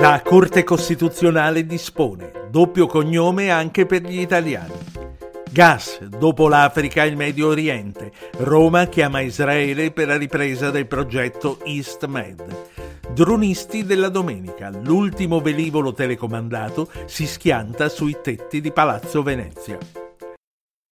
La Corte Costituzionale dispone doppio cognome anche per gli italiani. Gas, dopo l'Africa e il Medio Oriente. Roma chiama Israele per la ripresa del progetto East Med. Dronisti della domenica, l'ultimo velivolo telecomandato si schianta sui tetti di Palazzo Venezia.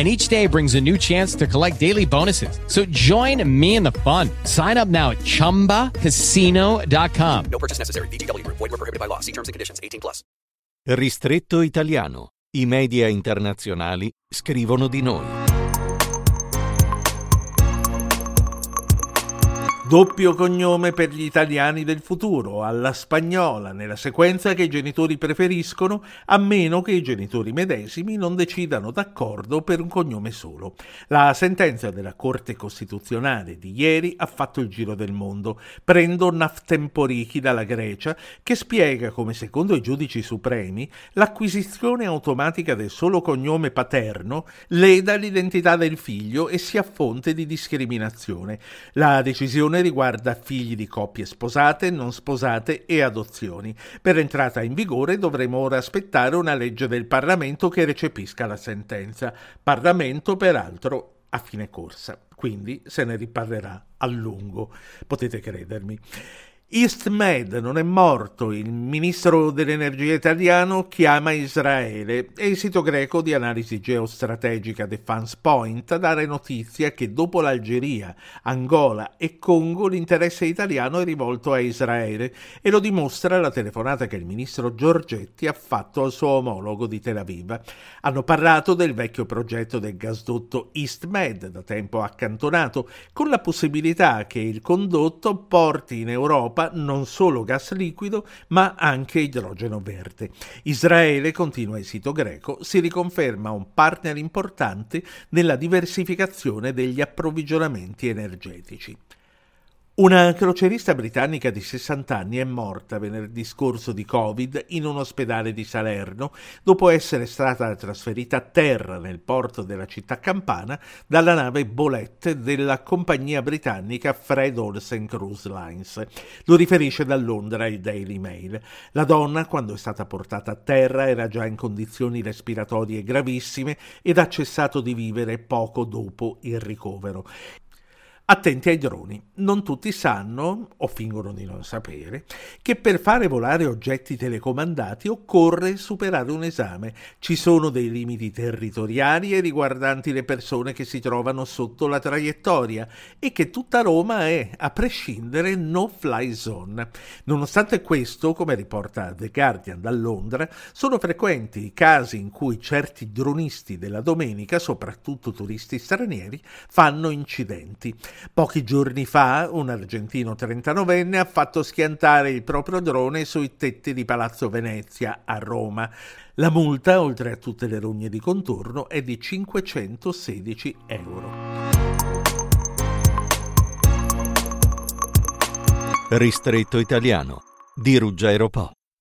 and each day brings a new chance to collect daily bonuses. So join me in the fun. Sign up now at ChumbaCasino.com. No purchase necessary. BGW. Void were prohibited by law. See terms and conditions. 18 plus. Ristretto italiano. I media internazionali scrivono di noi. Doppio cognome per gli italiani del futuro, alla spagnola, nella sequenza che i genitori preferiscono, a meno che i genitori medesimi non decidano d'accordo per un cognome solo. La sentenza della Corte Costituzionale di ieri ha fatto il giro del mondo. Prendo Naftemporiki dalla Grecia, che spiega come, secondo i giudici supremi, l'acquisizione automatica del solo cognome paterno leda l'identità del figlio e sia fonte di discriminazione. La decisione riguarda figli di coppie sposate, non sposate e adozioni. Per entrata in vigore dovremo ora aspettare una legge del Parlamento che recepisca la sentenza. Parlamento, peraltro, a fine corsa. Quindi se ne riparlerà a lungo, potete credermi. EastMed non è morto, il ministro dell'energia italiano chiama Israele e il sito greco di analisi geostrategica Defense Point a dare notizia che dopo l'Algeria, Angola e Congo l'interesse italiano è rivolto a Israele e lo dimostra la telefonata che il ministro Giorgetti ha fatto al suo omologo di Tel Aviv. Hanno parlato del vecchio progetto del gasdotto EastMed, da tempo accantonato, con la possibilità che il condotto porti in Europa Europa non solo gas liquido ma anche idrogeno verde. Israele, continua il sito greco, si riconferma un partner importante nella diversificazione degli approvvigionamenti energetici. Una crocerista britannica di 60 anni è morta venerdì scorso di Covid in un ospedale di Salerno dopo essere stata trasferita a terra nel porto della città campana dalla nave Bolette della compagnia britannica Fred Olsen Cruise Lines. Lo riferisce da Londra il Daily Mail. La donna, quando è stata portata a terra, era già in condizioni respiratorie gravissime ed ha cessato di vivere poco dopo il ricovero. Attenti ai droni. Non tutti sanno, o fingono di non sapere, che per fare volare oggetti telecomandati occorre superare un esame. Ci sono dei limiti territoriali e riguardanti le persone che si trovano sotto la traiettoria e che tutta Roma è, a prescindere, no-fly zone. Nonostante questo, come riporta The Guardian da Londra, sono frequenti i casi in cui certi dronisti della domenica, soprattutto turisti stranieri, fanno incidenti. Pochi giorni fa un argentino 39enne ha fatto schiantare il proprio drone sui tetti di Palazzo Venezia a Roma. La multa, oltre a tutte le rogne di contorno, è di 516 euro. Ristretto italiano di Ruggero Po.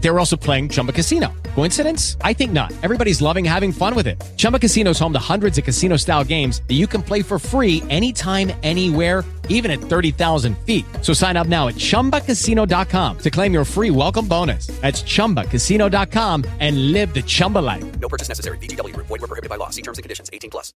They were also playing Chumba Casino. Coincidence? I think not. Everybody's loving having fun with it. Chumba Casino is home to hundreds of casino style games that you can play for free anytime, anywhere, even at 30,000 feet. So sign up now at chumbacasino.com to claim your free welcome bonus. That's chumbacasino.com and live the Chumba life. No purchase necessary. BGW. Void were prohibited by law. See terms and conditions. 18 plus.